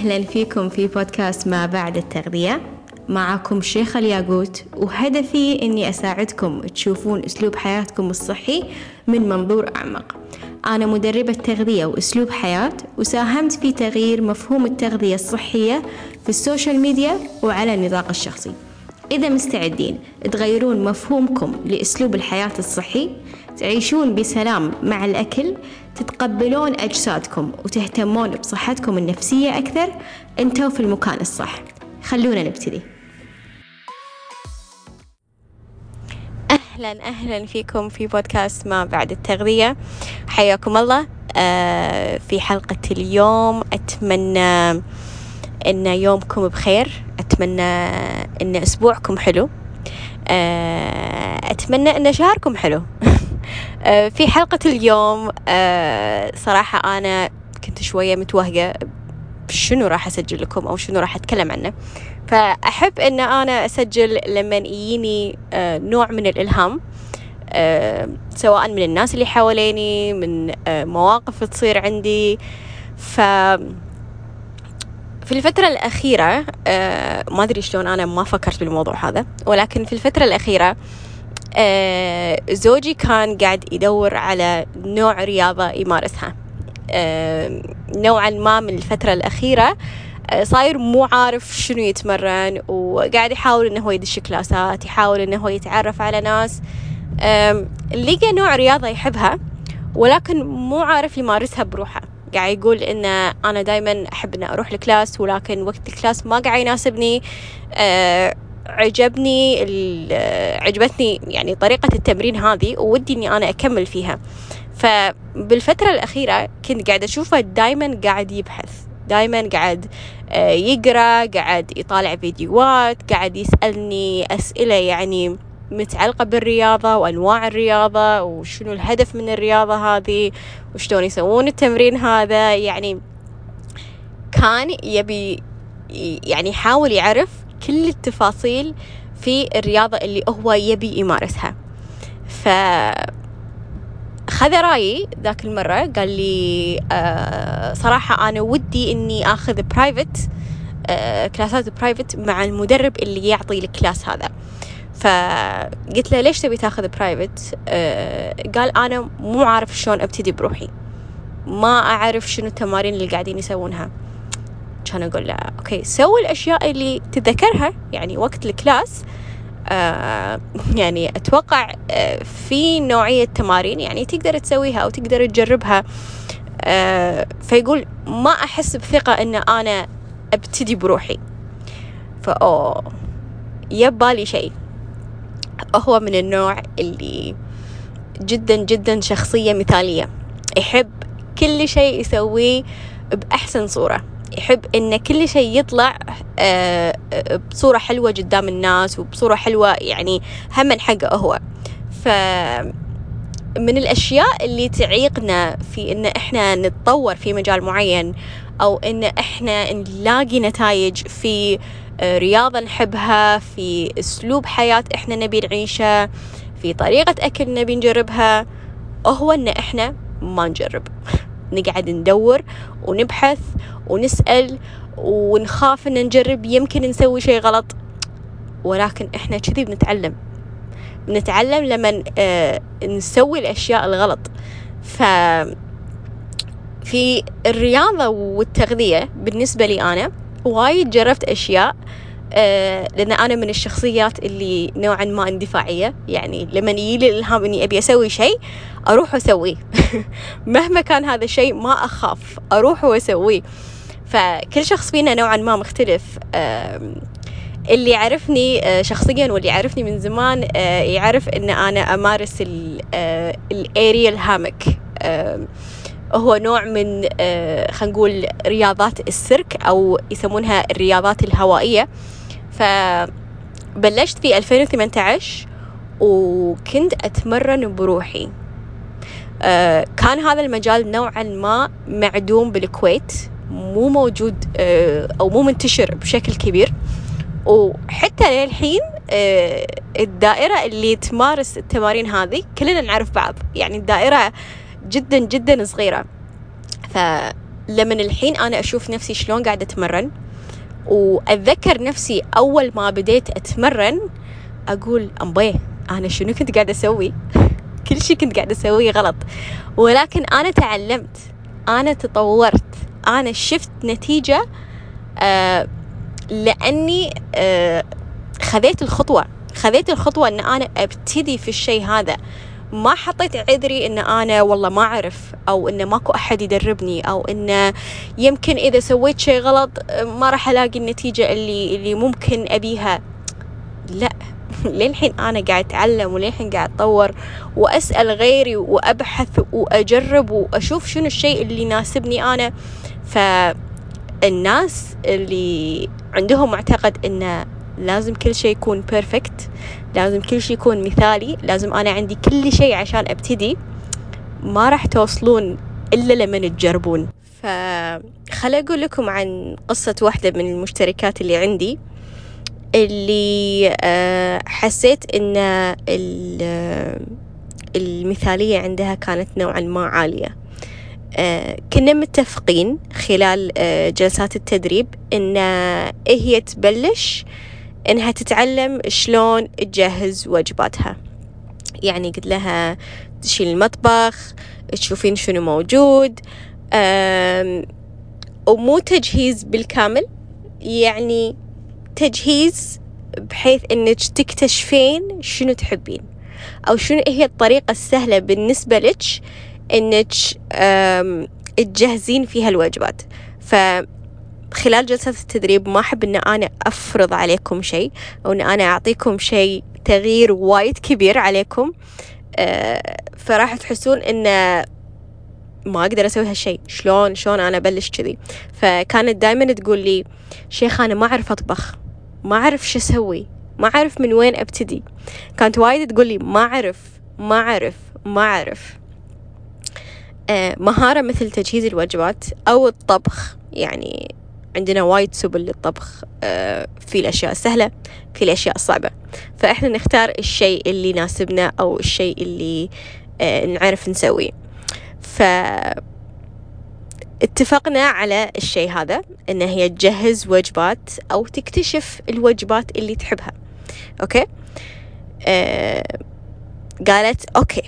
أهلا فيكم في بودكاست ما بعد التغذية. معكم شيخ الياقوت وهدفي أني أساعدكم تشوفون أسلوب حياتكم الصحي من منظور أعمق. أنا مدربة تغذية وأسلوب حياة وساهمت في تغيير مفهوم التغذية الصحية في السوشيال ميديا وعلى النطاق الشخصي. إذا مستعدين تغيرون مفهومكم لأسلوب الحياة الصحي تعيشون بسلام مع الأكل تتقبلون أجسادكم وتهتمون بصحتكم النفسية أكثر أنتوا في المكان الصح. خلونا نبتدي. أهلا أهلا فيكم في بودكاست ما بعد التغذية. حياكم الله. آه في حلقة اليوم أتمنى أن يومكم بخير. أتمنى أن أسبوعكم حلو. آه أتمنى أن شهركم حلو. آه في حلقة اليوم آه صراحة أنا كنت شوية متوهقة شنو راح أسجل لكم أو شنو راح أتكلم عنه. فأحب أن أنا أسجل لما يجيني نوع من الإلهام سواء من الناس اللي حواليني من مواقف تصير عندي. ف في الفترة الأخيرة آه ما أدري شلون أنا ما فكرت بالموضوع هذا ولكن في الفترة الأخيرة آه زوجي كان قاعد يدور على نوع رياضة يمارسها. آه نوعا ما من الفترة الأخيرة صاير مو عارف شنو يتمرن وقاعد يحاول إنه هو يدش كلاسات يحاول إنه هو يتعرف على ناس. لقى نوع رياضة يحبها ولكن مو عارف يمارسها بروحه. قاعد يقول إن أنا دائما أحب ان أروح ال class ولكن وقت ال class ما قاعد يناسبني. أه عجبني عجبتني يعني طريقة التمرين هذه وودي إني أنا أكمل فيها. فبالفترة الأخيرة كنت قاعدة أشوفه دايما قاعد يبحث دايما قاعد يقرأ قاعد يطالع فيديوهات قاعد يسألني أسئلة يعني متعلقة بالرياضة وأنواع الرياضة وشنو الهدف من الرياضة هذه وشلون يسوون التمرين هذا يعني كان يبي يعني يحاول يعرف كل التفاصيل في الرياضة اللي هو يبي يمارسها. ف خذ رأيي ذاك المرة قال لي آه صراحة أنا ودي إني أخذ private آه كلاسات private مع المدرب اللي يعطي ال class هذا. فقلت له ليش تبي تاخذ private آه قال أنا مو عارف شلون أبتدي بروحي. ما أعرف شنو التمارين اللي قاعدين يسوونها. كان أقول له okay سوي الأشياء اللي تتذكرها يعني وقت ال class. آه يعني أتوقع آه في نوعية تمارين يعني تقدر تسويها أو تقدر تجربها. آه فيقول ما أحس بثقة أن أنا أبتدي بروحي. فهو يبي له شيء. هو من النوع اللي جدا جدا شخصية مثالية. يحب كل شيء يسويه بأحسن صورة. يحب إن كل شيء يطلع بصورة حلوة قدام الناس وبصورة حلوة يعني هم حقه هو. ف من الأشياء اللي تعيقنا في إن إحنا نتطور في مجال معين أو إن إحنا نلاقي نتائج في رياضة نحبها في أسلوب حياة إحنا نبي نعيشه في طريقة أكل نبي نجربها. هو إن إحنا ما نجرب. نقعد ندور ونبحث ونسأل ونخاف إن نجرب يمكن نسوي شيء غلط. ولكن إحنا كذي بنتعلم. بنتعلم لما آه نسوي الأشياء الغلط. ف في الرياضة والتغذية بالنسبة لي أنا وايد جربت أشياء آه لأن أنا من الشخصيات اللي نوعا ما اندفاعية. يعني لما يجيلي الإلهام إني أبي أسوي شيء أروح وأسويه مهما كان هذا الشيء ما أخاف أروح وأسويه. فكل شخص فينا نوعا ما مختلف. آه اللي يعرفني آه شخصيا واللي يعرفني من زمان آه يعرف إن أنا أمارس الاريال هامك آه هو نوع من آه خلينا نقول رياضات السيرك أو يسمونها الرياضات الهوائية. فبلشت في 2018 وكنت أتمرن بروحي. آه كان هذا المجال نوعا ما معدوم بالكويت مو موجود آه أو مو منتشر بشكل كبير. وحتى للحين الدائرة اللي تمارس التمارين هذه كلنا نعرف بعض. يعني الدائرة جدا جدا صغيرة. لما الحين أنا أشوف نفسي شلون قاعدة أتمرن وأتذكر نفسي أول ما بديت أتمرن أقول أمبيه أنا شنو كنت قاعدة أسوي؟ كل شيء كنت قاعدة أسويه غلط. ولكن أنا تعلمت أنا تطورت أنا شفت نتيجة آه لأني آه خذيت الخطوة. خذيت الخطوة أن أنا أبتدي في الشيء هذا. ما حطيت عذري إن أنا والله ما أعرف أو إن ماكو أحد يدربني أو إن يمكن إذا سويت شيء غلط ما راح ألاقي النتيجة اللي اللي ممكن أبيها. لا للحين أنا قاعد أتعلم وللحين قاعد أتطور وأسأل غيري وأبحث وأجرب وأشوف شنو الشيء اللي يناسبني أنا. فالناس اللي عندهم معتقد انه لازم كل شيء يكون بيرفكت لازم كل شيء يكون مثالي لازم أنا عندي كل شيء عشان أبتدي. ما راح توصلون إلا لما تجربون. فخل أقول لكم عن قصة واحدة من المشتركات اللي عندي اللي آه، حسيت إن المثالية عندها كانت نوعا ما عالية. آه، كنا متفقين خلال آه، جلسات التدريب إن هي تبلش إنها تتعلم شلون تجهز وجباتها يعني قلت لها تشيل المطبخ تشوفين شنو موجود ومو تجهيز بالكامل يعني تجهيز بحيث إنك تكتشفين شنو تحبين. أو شنو هي الطريقة السهلة بالنسبة لك إنك تجهزين فيها الوجبات ف خلال جلسة التدريب ما أحب أن أنا أفرض عليكم شيء أو أن أنا أعطيكم شيء تغيير وايد كبير عليكم. آه، فراح تحسون أن ما أقدر أسوي هالشيء. شلون؟ شلون أنا أبلش كذي؟ فكانت دائما تقول لي شيخ أنا ما أعرف أطبخ. ما أعرف شو أسوي. ما أعرف من وين أبتدي. كانت وايد تقول لي ما أعرف ما أعرف ما أعرف. آه، مهارة مثل تجهيز الوجبات أو الطبخ يعني عندنا وايد سبل للطبخ آه، في الأشياء السهلة في الأشياء الصعبة فإحنا نختار الشيء اللي يناسبنا أو الشيء اللي آه، نعرف نسويه. ف اتفقنا على الشيء هذا ان هي تجهز وجبات أو تكتشف الوجبات اللي تحبها. Okay؟ آه قالت okay.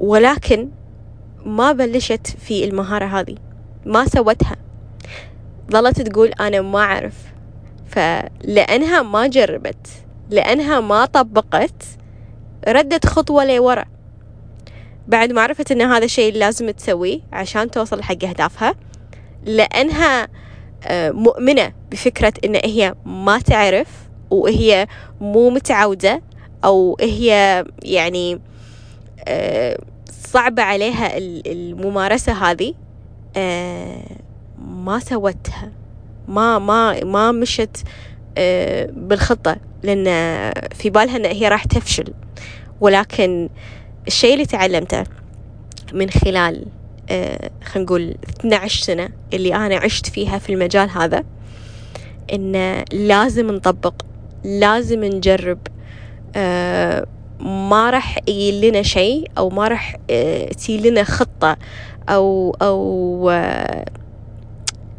ولكن ما بلشت في المهارة هذه. ما سوتها. ظلت تقول أنا ما أعرف. فلأنها ما جربت لأنها ما طبقت ردت خطوة لورا. بعد ما عرفت أن هذا الشيء لازم تسويه عشان توصل حق أهدافها لأنها آه، مؤمنة بفكرة أن هي ما تعرف وهي مو متعودة أو هي يعني آه، صعبة عليها الممارسة هذه. آه، ما سوتها. ما ما ما مشت آه، بالخطة لأن في بالها أن هي راح تفشل. ولكن الشيء اللي تعلمته من خلال آه، خلينا نقول 12 سنة اللي أنا عشت فيها في المجال هذا إن لازم نطبق لازم نجرب آه، ما راح يجي لنا شيء أو ما راح تجي لنا خطة أو أو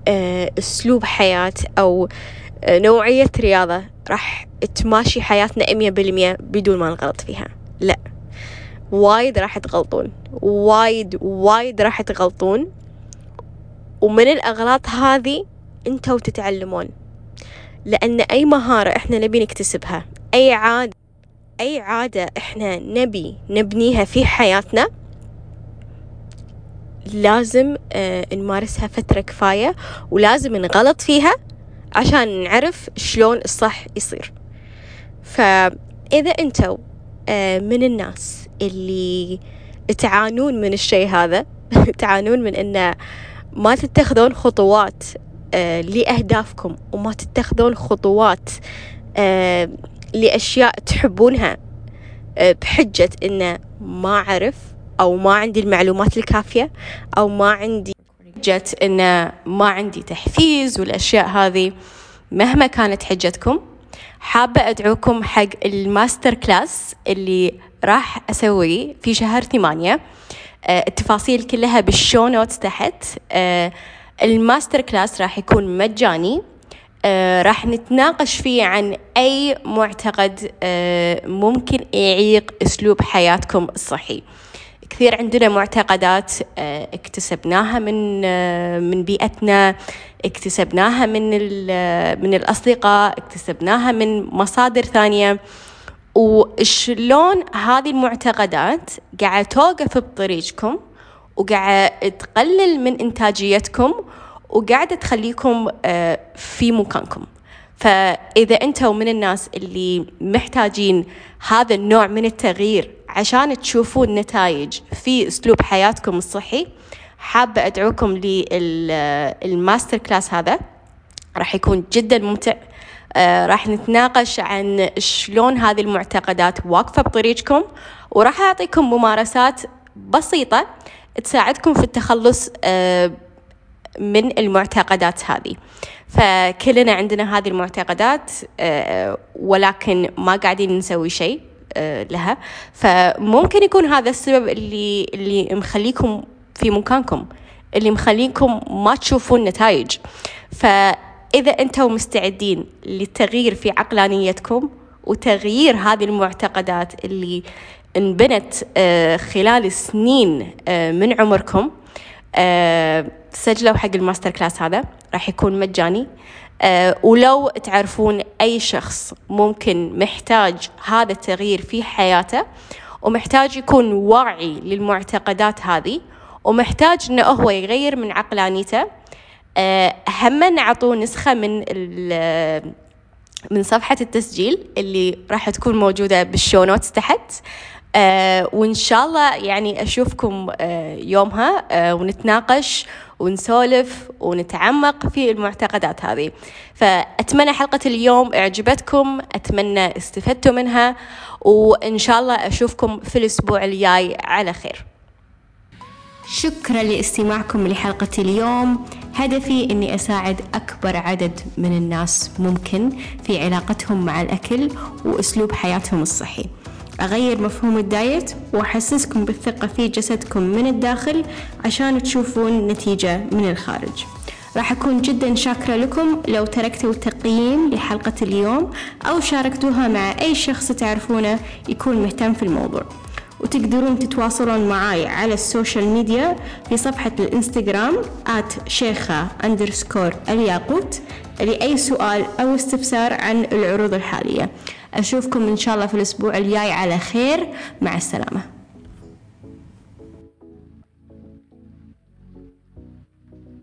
أسلوب حياة أو آه، نوعية رياضة راح تماشي حياتنا مية بالمية بدون ما نغلط فيها. لا. وايد راح تغلطون. وايد وايد راح تغلطون. ومن الأغلاط هذه أنتوا تتعلمون. لأن أي مهارة إحنا نبي نكتسبها أي عادة أي عادة إحنا نبي نبنيها في حياتنا لازم آه، نمارسها فترة كفاية ولازم نغلط فيها عشان نعرف شلون الصح يصير. فإذا أنتوا آه، من الناس اللي تعانون من الشيء هذا تعانون من أن ما تتخذون خطوات آه، لأهدافكم وما تتخذون خطوات لأشياء تحبونها بحجة إنه ما أعرف أو ما عندي المعلومات الكافية أو ما عندي جت إنه ما عندي تحفيز والأشياء هذه مهما كانت حجتكم حابة أدعوكم حق ال master class اللي راح أسويه في شهر ثمانية. آه، التفاصيل كلها بال show notes تحت. آه، ال master class راح يكون مجاني. آه راح نتناقش فيه عن أي معتقد ممكن يعيق أسلوب حياتكم الصحي. كثير عندنا معتقدات آه اكتسبناها من آه من بيئتنا اكتسبناها من من الأصدقاء اكتسبناها من مصادر ثانية. وشلون هذه المعتقدات قاعدة توقف بطريقكم وقاعدة تقلل من إنتاجيتكم وقاعدة تخليكم في مكانكم. فإذا أنتم من الناس اللي محتاجين هذا النوع من التغيير عشان تشوفون نتائج في أسلوب حياتكم الصحي حابة أدعوكم لل master class هذا. راح يكون جدا ممتع. آه راح نتناقش عن شلون هذه المعتقدات واقفة بطريقكم وراح أعطيكم ممارسات بسيطة تساعدكم في التخلص آه من المعتقدات هذه. فكلنا عندنا هذه المعتقدات آه ولكن ما قاعدين نسوي شيء. لها. فممكن يكون هذا السبب اللي اللي مخليكم في مكانكم اللي مخليكم ما تشوفون نتائج. فإذا أنتم مستعدين للتغيير في عقلانيتكم وتغيير هذه المعتقدات اللي انبنت خلال سنين من عمركم سجلوا حق ال master class هذا. راح يكون مجاني. ولو تعرفون أي شخص ممكن محتاج هذا التغيير في حياته ومحتاج يكون واعي للمعتقدات هذه ومحتاج إنه هو يغير من عقلانيته هم عطوه نسخة من من صفحة التسجيل اللي راح تكون موجودة بال show notes تحت. آه وإن شاء الله يعني أشوفكم آه يومها آه ونتناقش ونسولف ونتعمق في المعتقدات هذه. فأتمنى حلقة اليوم أعجبتكم أتمنى استفدتوا منها وإن شاء الله أشوفكم في الأسبوع الجاي على خير. شكرا لاستماعكم لحلقة اليوم. هدفي أني أساعد أكبر عدد من الناس ممكن في علاقتهم مع الأكل وأسلوب حياتهم الصحي. أغير مفهوم الدايت وأحسسكم بالثقة في جسدكم من الداخل عشان تشوفون نتيجة من الخارج. راح أكون جدا شاكرة لكم لو تركتوا تقييم لحلقة اليوم أو شاركتوها مع أي شخص تعرفونه يكون مهتم في الموضوع. وتقدرون تتواصلون معاي على ال social media في صفحة الإنستغرام at شيخة underscore الياقوت لأي سؤال أو استفسار عن العروض الحالية. أشوفكم إن شاء الله في الأسبوع الجاي على خير. مع السلامة.